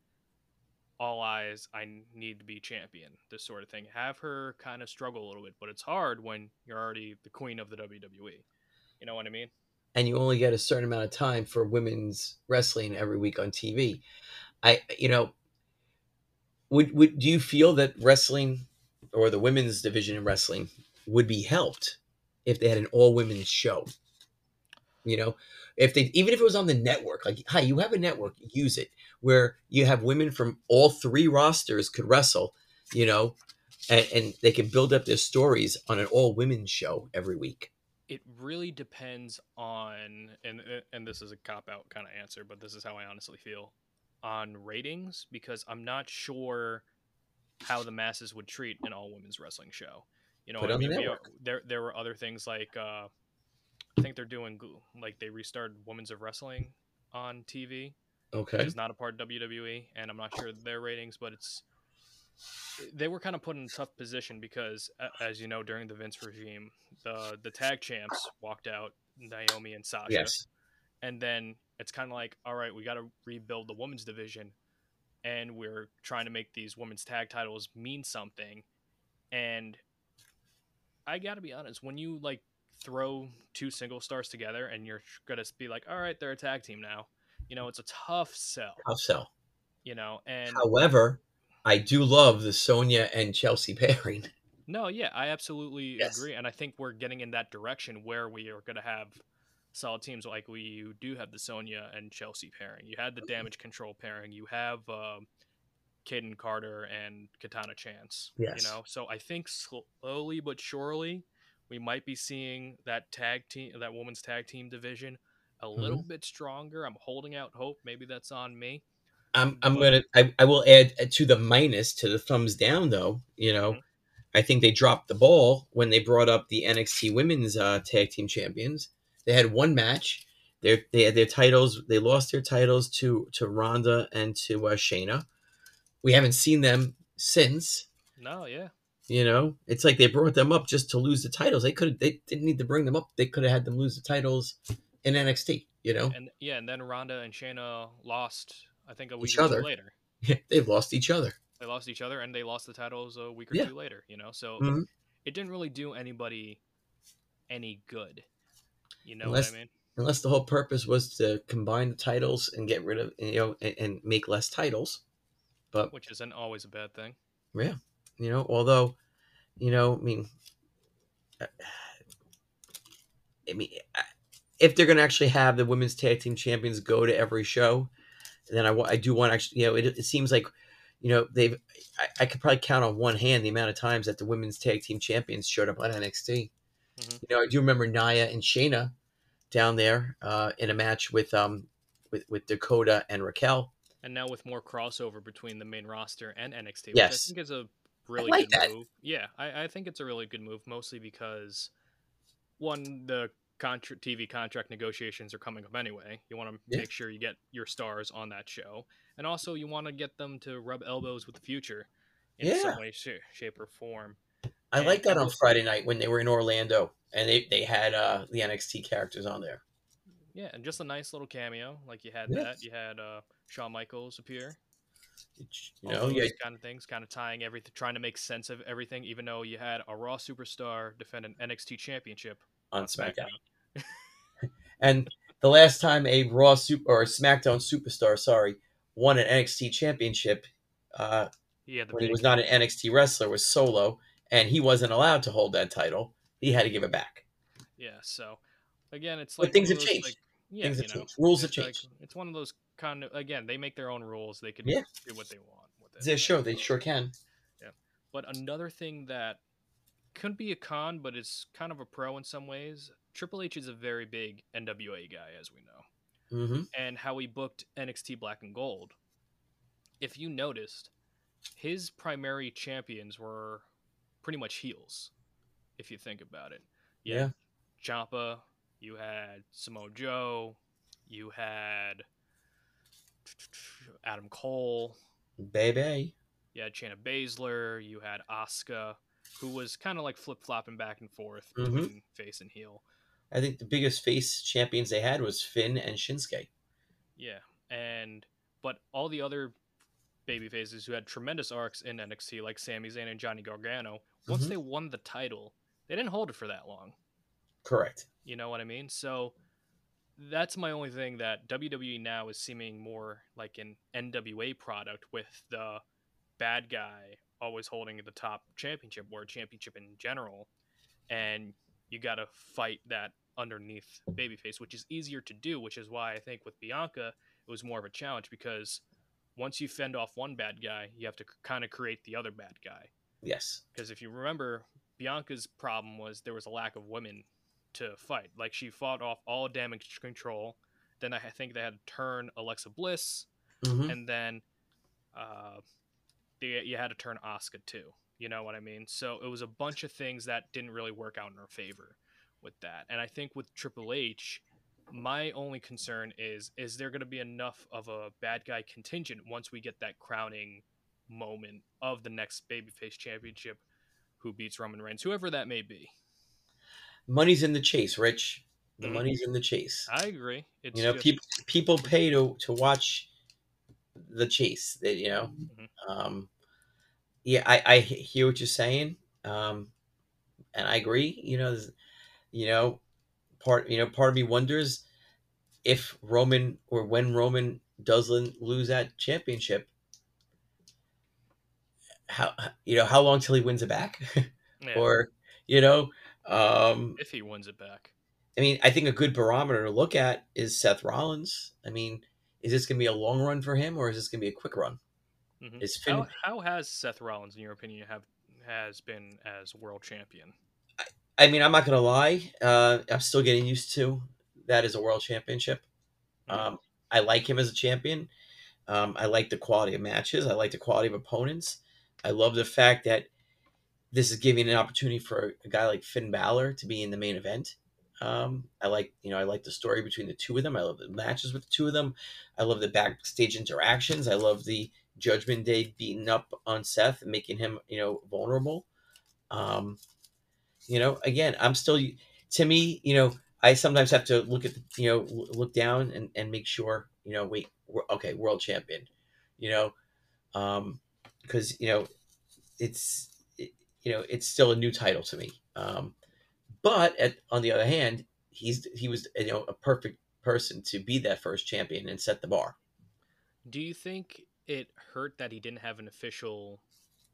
all eyes I need to be champion this sort of thing have her kind of struggle a little bit but it's hard when you're already the queen of the WWE you know what I mean and you only get a certain amount of time for women's wrestling every week on TV. I, you know, would would do you feel that wrestling or the women's division in wrestling would be helped if they had an all women's show? You know, if they even if it was on the network, like hi, you have a network, use it where you have women from all three rosters could wrestle, you know, and, and they can build up their stories on an all women's show every week. It really depends on and and this is a cop out kind of answer but this is how I honestly feel on ratings because I'm not sure how the masses would treat an all women's wrestling show. You know, I on the mean? There there were other things like uh, I think they're doing like they restarted Women's of Wrestling on TV, Okay. which is not a part of WWE, and I'm not sure their ratings, but it's they were kind of put in a tough position because, as you know, during the Vince regime, the the tag champs walked out, Naomi and Sasha, Yes. and then it's kind of like, all right, we got to rebuild the women's division, and we're trying to make these women's tag titles mean something. And I got to be honest, when you like throw two single stars together, and you're gonna be like, all right, they're a tag team now, you know, it's a tough sell, Tough sell. you know, and However, I do love the Sonya and Chelsea (laughs) pairing. No, yeah, I absolutely Yes. agree, and I think we're getting in that direction where we are going to have solid teams like we do have the Sonya and Chelsea pairing. You had the Damage Control pairing. You have um, Kayden Carter and Katana Chance. Yes. You know, so I think slowly but surely we might be seeing that tag team, that women's tag team division, a little bit stronger. I'm holding out hope. Maybe that's on me. I'm I'm gonna I, I will add to the minus to the thumbs down though. You know, Mhm. I think they dropped the ball when they brought up the NXT Women's uh, Tag Team Champions. They had one match. Their they had their titles. They lost their titles to to Ronda and to uh, Shayna. We haven't seen them since. No, yeah. You know, it's like they brought them up just to lose the titles. They could they didn't need to bring them up. They could have had them lose the titles in NXT. You know, And yeah, and then Ronda and Shayna lost, I think, a week Each or two other. later. they've lost each other. they lost each other and they lost the titles a week or Yeah. two later you know so Mhm. it didn't really do anybody any good you know Unless- what i mean unless the whole purpose was to combine the titles and get rid of you know and, and make less titles but which isn't always a bad thing yeah you know although you know i mean uh, i mean uh, if they're going to actually have the women's tag team champions go to every show then i, I do want to actually you know it, it seems like you know they've I, I could probably count on one hand the amount of times that the women's tag team champions showed up on nxt Mhm. you know i do remember Nia and shayna down there uh, in a match with um with, with dakota and raquel and now with more crossover between the main roster and nxt which i think is a really like good that. move yeah I, I think it's a really good move mostly because one the contra- tv contract negotiations are coming up anyway you want to Yeah. make sure you get your stars on that show and also you want to get them to rub elbows with the future in Yeah. some way sh- shape or form I And like that on Friday night when they were in Orlando and they, they had uh, the NXT characters on there. Yeah, and just a nice little cameo. Like you had Yes. that. You had uh, Shawn Michaels appear. You know, yeah, kind of things, kind of tying everything, trying to make sense of everything. Even though you had a Raw superstar defend an NXT championship on SmackDown. (laughs) And the last time a Raw super or a SmackDown superstar, sorry, won an NXT championship, uh, the when he was not an NXT wrestler, was Solo, and he wasn't allowed to hold that title. He had to give it back. yeah. So again, it's But like things have those, changed. Like, yeah, Things you have know, changed. Rules have it's like- changed. it's one of those kind of again, they make their own rules. They can Yeah. do what they want with it. They sure, they sure can. Yeah. But another thing that could be a con, but it's kind of a pro in some ways. Triple H is a very big NWA guy, as we know, hmm and how he booked NXT Black and Gold. If you noticed, his primary champions were pretty much heels. If you think about it, Yeah. had Ciampa, you had Samoa Joe, you had Adam Cole, Baby. you had Shayna Baszler, you had Asuka, who was kind of like flip flopping back and forth Mhm. between face and heel. I think the biggest face champions they had was Finn and Shinsuke. Yeah, and but all the other baby faces who had tremendous arcs in NXT, like Sami Zayn and Johnny Gargano, once Mhm. they won the title, they didn't hold it for that long. Correct. You know what I mean? So that's my only thing that WWE now is seeming more like an NWA product with the bad guy always holding the top championship or championship in general. And you got to fight that underneath babyface, which is easier to do, which is why I think with Bianca, it was more of a challenge because once you fend off one bad guy, you have to kind of create the other bad guy Yes. because if you remember bianca's problem was there was a lack of women to fight like she fought off all damage control then i think they had to turn alexa bliss hmm and then uh they, you had to turn Asuka too you know what i mean so it was a bunch of things that didn't really work out in her favor with that and i think with triple h my only concern is is there going to be enough of a bad guy contingent once we get that crowning moment of the next babyface championship who beats Roman Reigns, whoever that may be. Money's in the chase, Rich. The Mhm. money's in the chase. I agree. It's you know, just, people people pay to to watch the chase. They, you know, Mhm. um, yeah, I I hear what you're saying, um, and I agree. You know, you know, part you know part of me wonders if Roman or when Roman doesn't lose that championship, how you know how long till he wins it back, (laughs) yeah, or you know, um, if he wins it back. I mean, I think a good barometer to look at is Seth Rollins. I mean, is this going to be a long run for him, or is this going to be a quick run? Mhm. Is Finn? How, how has Seth Rollins, in your opinion, have has been as world champion? I mean, I'm not going to lie. Uh, I'm still getting used to that as a world championship. Mhm. Um, I like him as a champion. Um, I like the quality of matches. I like the quality of opponents. I love the fact that this is giving an opportunity for a guy like Finn Balor to be in the main event. Um, I like, you know, I like the story between the two of them. I love the matches with the two of them. I love the backstage interactions. I love the Judgment Day beating up on Seth and making him, you know, vulnerable. Um, you know, again, I'm still to me, you know, I sometimes have to look at, the, you know, look down and, and make sure, you know, wait, we're, okay, world champion, you know, um, because you know, it's, it, you know, it's still a new title to me. Um, but at, on the other hand, he's he was you know a perfect person to be that first champion and set the bar. Do you think it hurt that he didn't have an official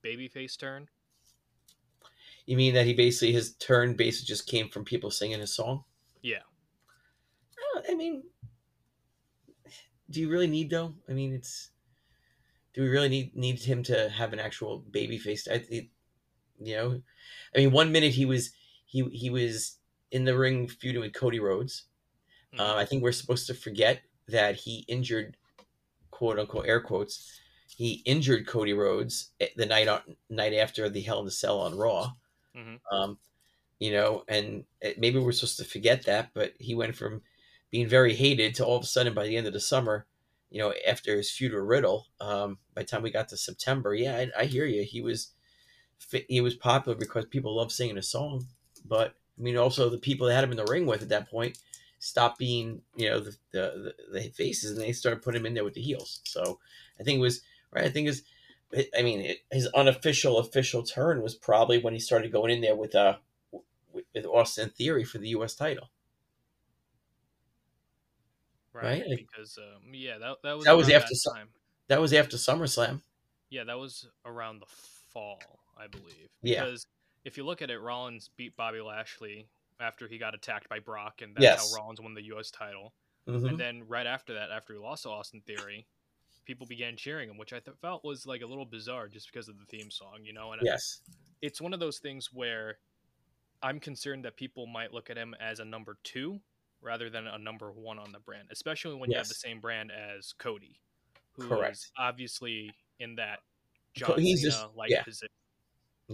babyface turn? You mean that he basically his turn basically just came from people singing his song? Yeah. Uh, I mean, do you really need though? I mean, it's do we really need need him to have an actual baby face? I think you know, I mean, one minute he was he he was in the ring feuding with Cody Rhodes. Mhm. Uh, I think we're supposed to forget that he injured, quote unquote, air quotes. He injured Cody Rhodes the night on, night after the Hell in the Cell on Raw. Mhm. Um, you know, and it, maybe we're supposed to forget that, but he went from being very hated to all of a sudden by the end of the summer, you know, after his feud with Riddle. Um, by the time we got to September, yeah, I, I hear you. He was he was popular because people love singing a song, but I mean, also the people that had him in the ring with at that point stopped being, you know, the the, the, faces and they started putting him in there with the heels. So I think it was right? I think his, I mean, his unofficial official turn was probably when he started going in there with uh with Austin Theory for the U.S. title. Right, right? because um, yeah, that that was that was after that time. That was after SummerSlam. Yeah, that was around the fall, I believe. Because yeah. If you look at it, Rollins beat Bobby Lashley after he got attacked by Brock, and that's yes. how Rollins won the U.S. title. Mm-hmm. And then right after that, after he lost to Austin Theory, people began cheering him, which I th- felt was like a little bizarre just because of the theme song, you know. And yes, it's one of those things where I'm concerned that people might look at him as a number two rather than a number one on the brand, especially when yes. you have the same brand as Cody, who Correct. is obviously in that John Cena like yeah. position.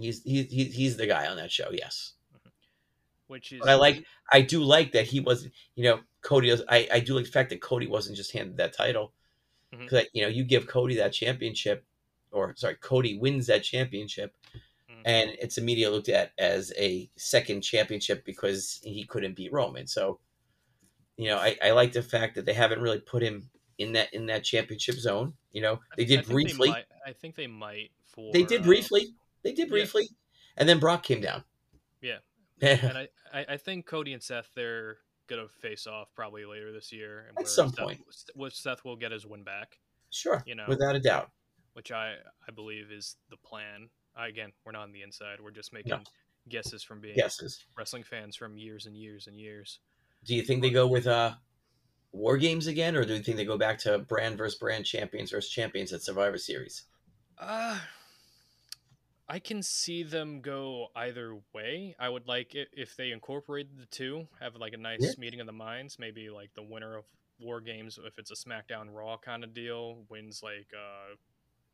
He's he, he, he's the guy on that show, yes. Mm-hmm. Which is, but I like, I do like that he wasn't, you know, Cody. I I do like the fact that Cody wasn't just handed that title, because mm-hmm. you know you give Cody that championship, or sorry, Cody wins that championship, mm-hmm. and it's immediately looked at as a second championship because he couldn't beat Roman. So you know, I, I like the fact that they haven't really put him in that in that championship zone. You know, they did I briefly. They might, I think they might for. They did uh, briefly. They did briefly, yeah. and then Brock came down. Yeah, (laughs) and I, I think Cody and Seth they're gonna face off probably later this year. At some Seth, point, which Seth will get his win back. Sure, you know, without a doubt. Which I I believe is the plan. again, we're not on the inside. We're just making no. guesses from being guesses wrestling fans from years and years and years. Do you think they go with uh, war games again, or do you think they go back to brand versus brand, champions versus champions at Survivor Series? Uh, I can see them go either way. I would like it if they incorporated the two, have like a nice yeah. meeting of the minds. Maybe like the winner of War Games, if it's a SmackDown Raw kind of deal, wins like uh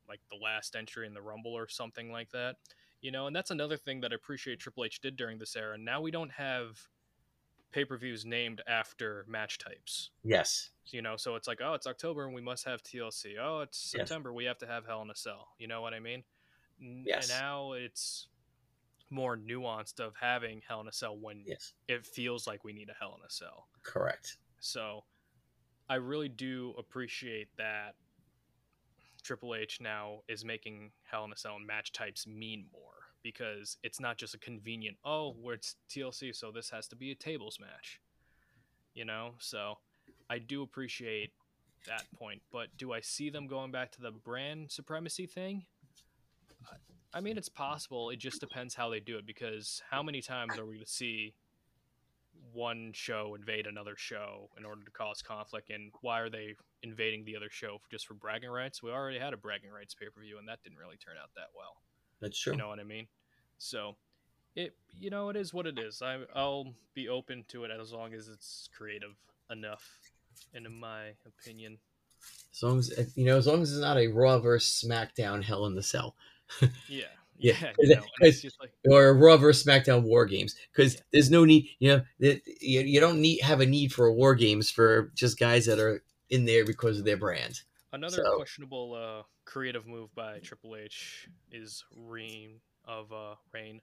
like the last entry in the Rumble or something like that. You know, and that's another thing that I appreciate Triple H did during this era. Now we don't have pay per views named after match types. Yes. You know, so it's like, oh, it's October and we must have TLC. Oh, it's September, yes. we have to have Hell in a Cell. You know what I mean? Yes. And now it's more nuanced of having Hell in a Cell when yes. it feels like we need a Hell in a Cell. Correct. So I really do appreciate that Triple H now is making Hell in a Cell and match types mean more because it's not just a convenient oh where it's TLC so this has to be a tables match you know so I do appreciate that point but do I see them going back to the brand supremacy thing I mean it's possible it just depends how they do it because how many times are we to see one show invade another show in order to cause conflict and why are they invading the other show for, just for bragging rights we already had a bragging rights pay-per-view and that didn't really turn out that well that's true. You know what I mean? So it you know it is what it is. I I'll be open to it as long as it's creative enough, and in my opinion. As long as you know, as long as it's not a Raw versus SmackDown Hell in the Cell. (laughs) yeah. Yeah, you know, like, or Raw versus SmackDown War Games, because yeah. there's no need. You know, you, you don't need have a need for a War Games for just guys that are in there because of their brand. Another so. questionable uh, creative move by Triple H is Reign of uh, Reign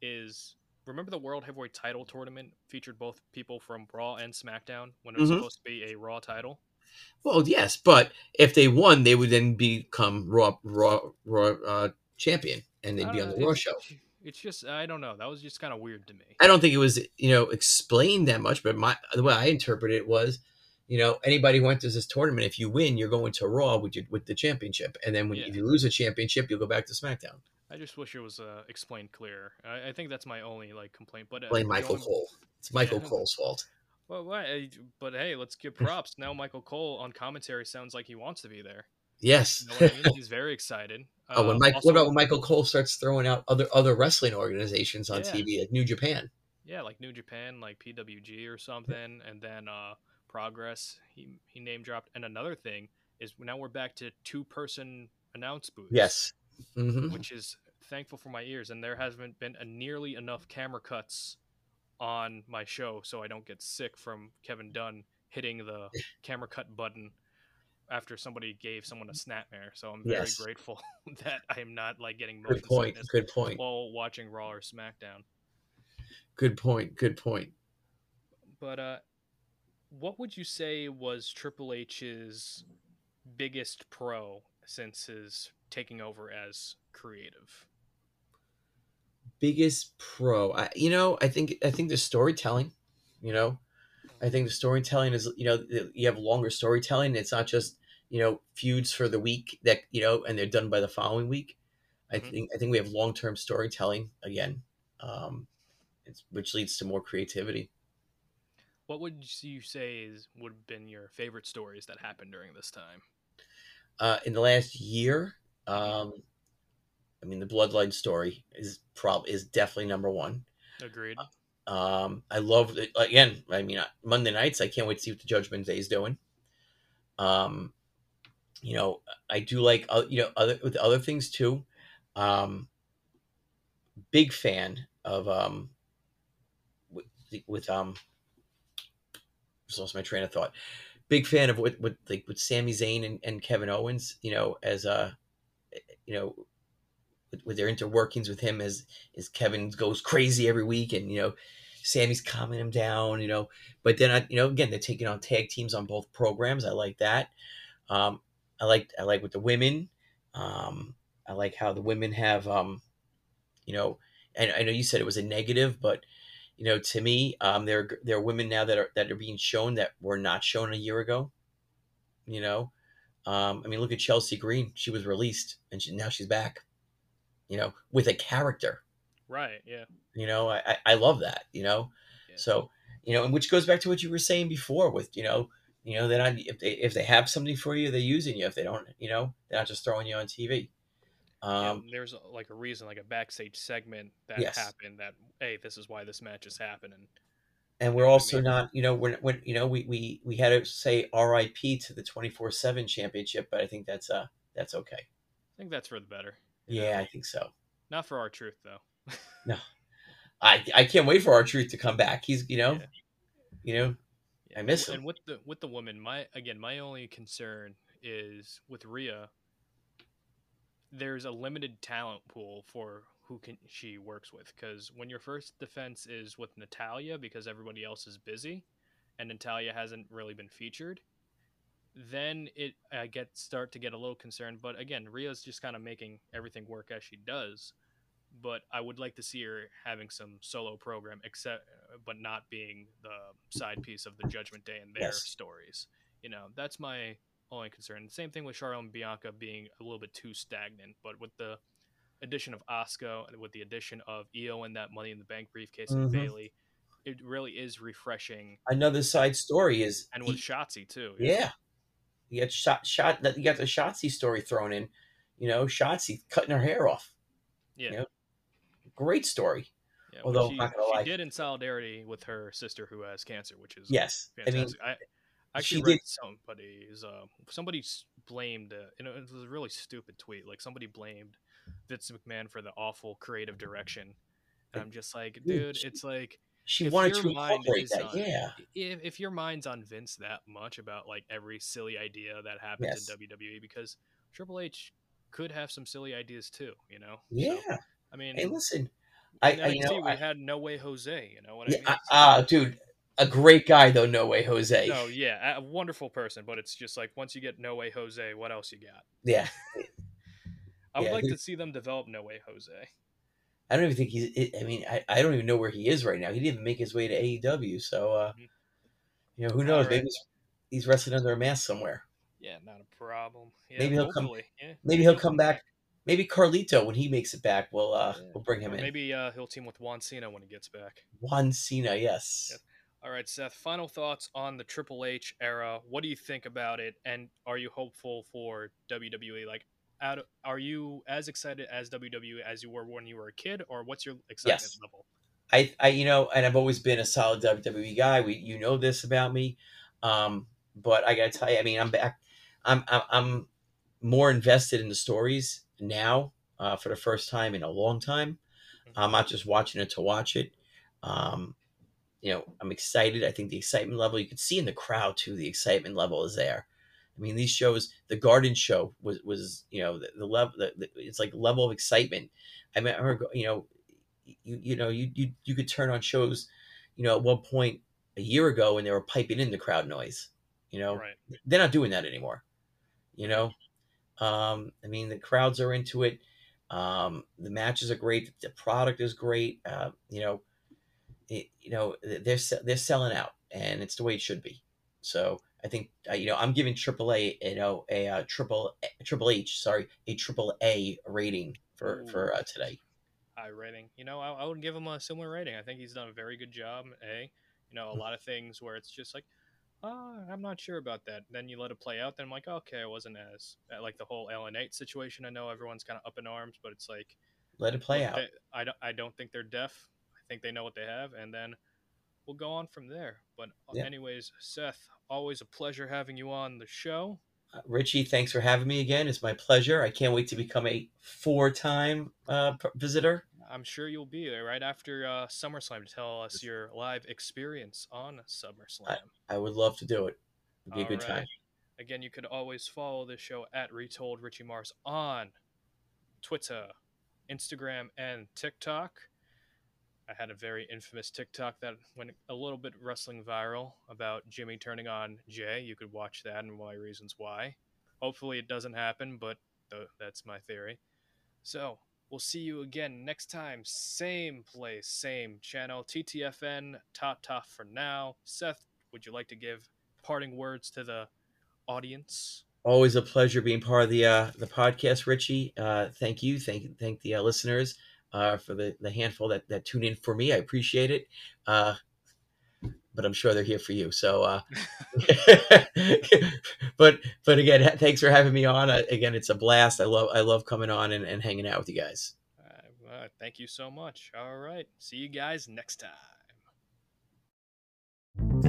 is remember the World Heavyweight Title tournament featured both people from Raw and SmackDown when it was mm-hmm. supposed to be a Raw title. Well, yes, but if they won, they would then become Raw Raw Raw uh, champion, and they'd be on the Raw show. It's just I don't know. That was just kind of weird to me. I don't think it was you know explained that much, but my the way I interpreted it was you know, anybody who enters this tournament, if you win, you're going to Raw with your, with the championship, and then when yeah. if you lose a championship, you'll go back to SmackDown. I just wish it was uh, explained clear. I, I, think that's my only like complaint. But uh, blame Michael Cole. It's Michael yeah. Cole's fault. Well, why? But hey, let's give (laughs) props. now Michael Cole on commentary sounds like he wants to be there. Yes, you know I mean? he's very excited. (laughs) oh, when uh, Mike, also, what about when Michael Cole starts throwing out other other wrestling organizations on yeah. TV, like New Japan? Yeah, like New Japan, like PWG or something, and then uh, progress. He he name dropped. And another thing is now we're back to two person announce booths. Yes. Mm-hmm. Which is thankful for my ears. And there hasn't been a nearly enough camera cuts on my show so I don't get sick from Kevin Dunn hitting the (laughs) camera cut button after somebody gave someone a snapmare. So I'm very yes. grateful (laughs) that I am not like getting good point. Good point. While watching Raw or SmackDown. Good point. Good point. But uh, what would you say was Triple H's biggest pro since his taking over as creative? Biggest pro, I, you know, I think I think the storytelling. You know, I think the storytelling is you know you have longer storytelling. It's not just you know feuds for the week that you know and they're done by the following week. I Mhm. think I think we have long term storytelling again, um, it's, which leads to more creativity. What would you say is would have been your favorite stories that happened during this time? Uh, in the last year, um, I mean, the Bloodline story is prob is definitely number one. Agreed. Um, I love it again. I mean, uh, Monday nights. I can't wait to see what the Judgment Day is doing. Um, you know, I do like uh, you know other with other things too. Um, big fan of um with, with um. Lost my train of thought. Big fan of what what like with Sami Zayn and, and Kevin Owens. You know, as a you know with, with their interworkings with him as as Kevin goes crazy every week, and you know, Sami's calming him down. You know, but then I, you know, again, they're taking on tag teams on both programs. I like that. Um, I like I like with the women. Um, I like how the women have, um, you know, and I know you said it was a negative, but you know, to me, um, there there are women now that are that are being shown that were not shown a year ago. You know, um, I mean, look at Chelsea Green. She was released, and she, now she's back. You know, with a character. Right. Yeah. You know, I I, I love that. You know, Yeah. so you know, and which goes back to what you were saying before with you know, you know, they're not if they if they have something for you, they're using you. If they don't, you know, they're not just throwing you on TV. Yeah, Um, there's uh, like a reason, like a backstage segment that Yes. happened. That hey, this is why this match is happening. and we're what I also mean? not, you know, we're, we're you know, we we we had to say R.I.P. to the twenty four seven championship, but I think that's uh that's okay. I think that's for the better. you know? Yeah, I think so. Not for R-Truth though. No, I I can't wait for R-Truth to come back. He's you know, Yeah. you know, Yeah, I miss w- him. And with the with the woman, my again, my only concern is with Rhea. There's a limited talent pool for who can she works with because when your first defense is with Natalya because everybody else is busy, and Natalya hasn't really been featured, then it I get start to get a little concerned. But again, Rhea's just kind of making everything work as she does. But I would like to see her having some solo program, except but not being the side piece of the Judgment Day and their Yes. stories. You know, that's my only concern. Same thing with Charlotte and Bianca being a little bit too stagnant, but with the addition of Asuka and with the addition of Io and that Money in the Bank briefcase and Mhm. Bayley, it really is refreshing. Another side story is And with he- Shotzi too. yeah, you got shot shot that you got the Shotzi story thrown in. You know, Shotzi cutting her hair off. Yeah. Yep. Great story. Yeah, Although, she, she did in solidarity with her sister who has cancer, which is Yes, I mean, fantastic. I, I actually read did- somebody's uh, somebody blamed uh, you know it was a really stupid tweet. Like somebody blamed Vince McMahon for the awful creative direction. And I'm just like, Dude, she- it's like she if wanted your to mind incorporate that. on- Yeah, if, if your mind's on Vince that much about like every silly idea that happens Yes. in WWE, because Triple H could have some silly ideas too, you know? So, yeah. I mean, Hey, listen, I, I you know, we I, had No Way Jose, you know what yeah, I mean? Ah, dude, a great guy though. No way, Jose. No, yeah, a wonderful person, but it's just like once you get No Way Jose, what else you got? Yeah, (laughs) I would Yeah, like to see them develop No Way Jose. I don't even think he's. I mean, I, I don't even know where he is right now. He didn't even make his way to AEW. So, uh, Mhm. you know, who knows? All Maybe he's, he's wrestling under a mask somewhere. Yeah, not a problem. Yeah, Maybe he'll come- Yeah, Maybe he'll come back. Maybe Carlito, when he makes it back, we'll uh, Yeah. we'll bring him Or in. maybe uh, he'll team with Juan Cena when he gets back. Juan Cena, yes. Yep. All right, Seth. Final thoughts on the Triple H era. What do you think about it? And are you hopeful for WWE? Like, out, are you as excited as WWE as you were when you were a kid, or what's your excitement Yes. level? I, I, you know, and I've always been a solid WWE guy. We, you know this about me, um, but I gotta tell you, I mean, I'm back. I'm, I'm, I'm more invested in the stories now uh, for the first time in a long time. I'm not just watching it to watch it. Um, you know, I'm excited. I think the excitement level you can see in the crowd too. The excitement level is there. I mean, these shows, the Garden Show was was you know the, the level. The, the, it's like level of excitement. I mean, I remember you know, you you know you you you could turn on shows, you know, at one point a year ago when they were piping in the crowd noise. You know, Right. they're not doing that anymore. You know, Um, I mean, the crowds are into it. Um, the matches are great. The product is great. Uh, you know, it, you know they're they're selling out, and it's the way it should be. So I think uh, you know I'm giving AAA you know a uh, triple triple H sorry a triple A rating for Ooh. for uh, today. High rating. You know, I, I would give him a similar rating. I think he's done a very good job. A, you know, a lot of things where it's just like, oh, I'm not sure about that. Then you let it play out. Then I'm like, okay, I wasn't as like the whole LA Knight situation. I know everyone's kind of up in arms, but it's like, let it play out. They, I don't. I don't think they're deaf. I think they know what they have, and then we'll go on from there. But yeah. anyways, Seth, always a pleasure having you on the show. Uh, Richie, thanks for having me again. It's my pleasure. I can't wait to become a four-time uh, visitor. I'm sure you'll be there right after uh, SummerSlam to tell us your live experience on SummerSlam. I, I would love to do it. It'd be All a good right. time. Again, you could always follow this show at Retold Richie Mars on Twitter, Instagram, and TikTok. I had a very infamous TikTok that went a little bit wrestling viral about Jimmy turning on Jay. You could watch that and why reasons why. Hopefully it doesn't happen, but th- that's my theory. So we'll see you again next time. Same place, same channel. TTFN, top top for now. Seth, would you like to give parting words to the audience? Always a pleasure being part of the uh, the podcast, Richie. Uh, thank you, thank thank the uh, listeners uh, for the, the handful that, that tune in for me. I appreciate it but I'm sure they're here for you. So, uh, (laughs) (laughs) but but again, (laughs) thanks for having me on. I, again, it's a blast. I love I love coming on and, and hanging out with you guys. Uh, thank you so much. All right, see you guys next time.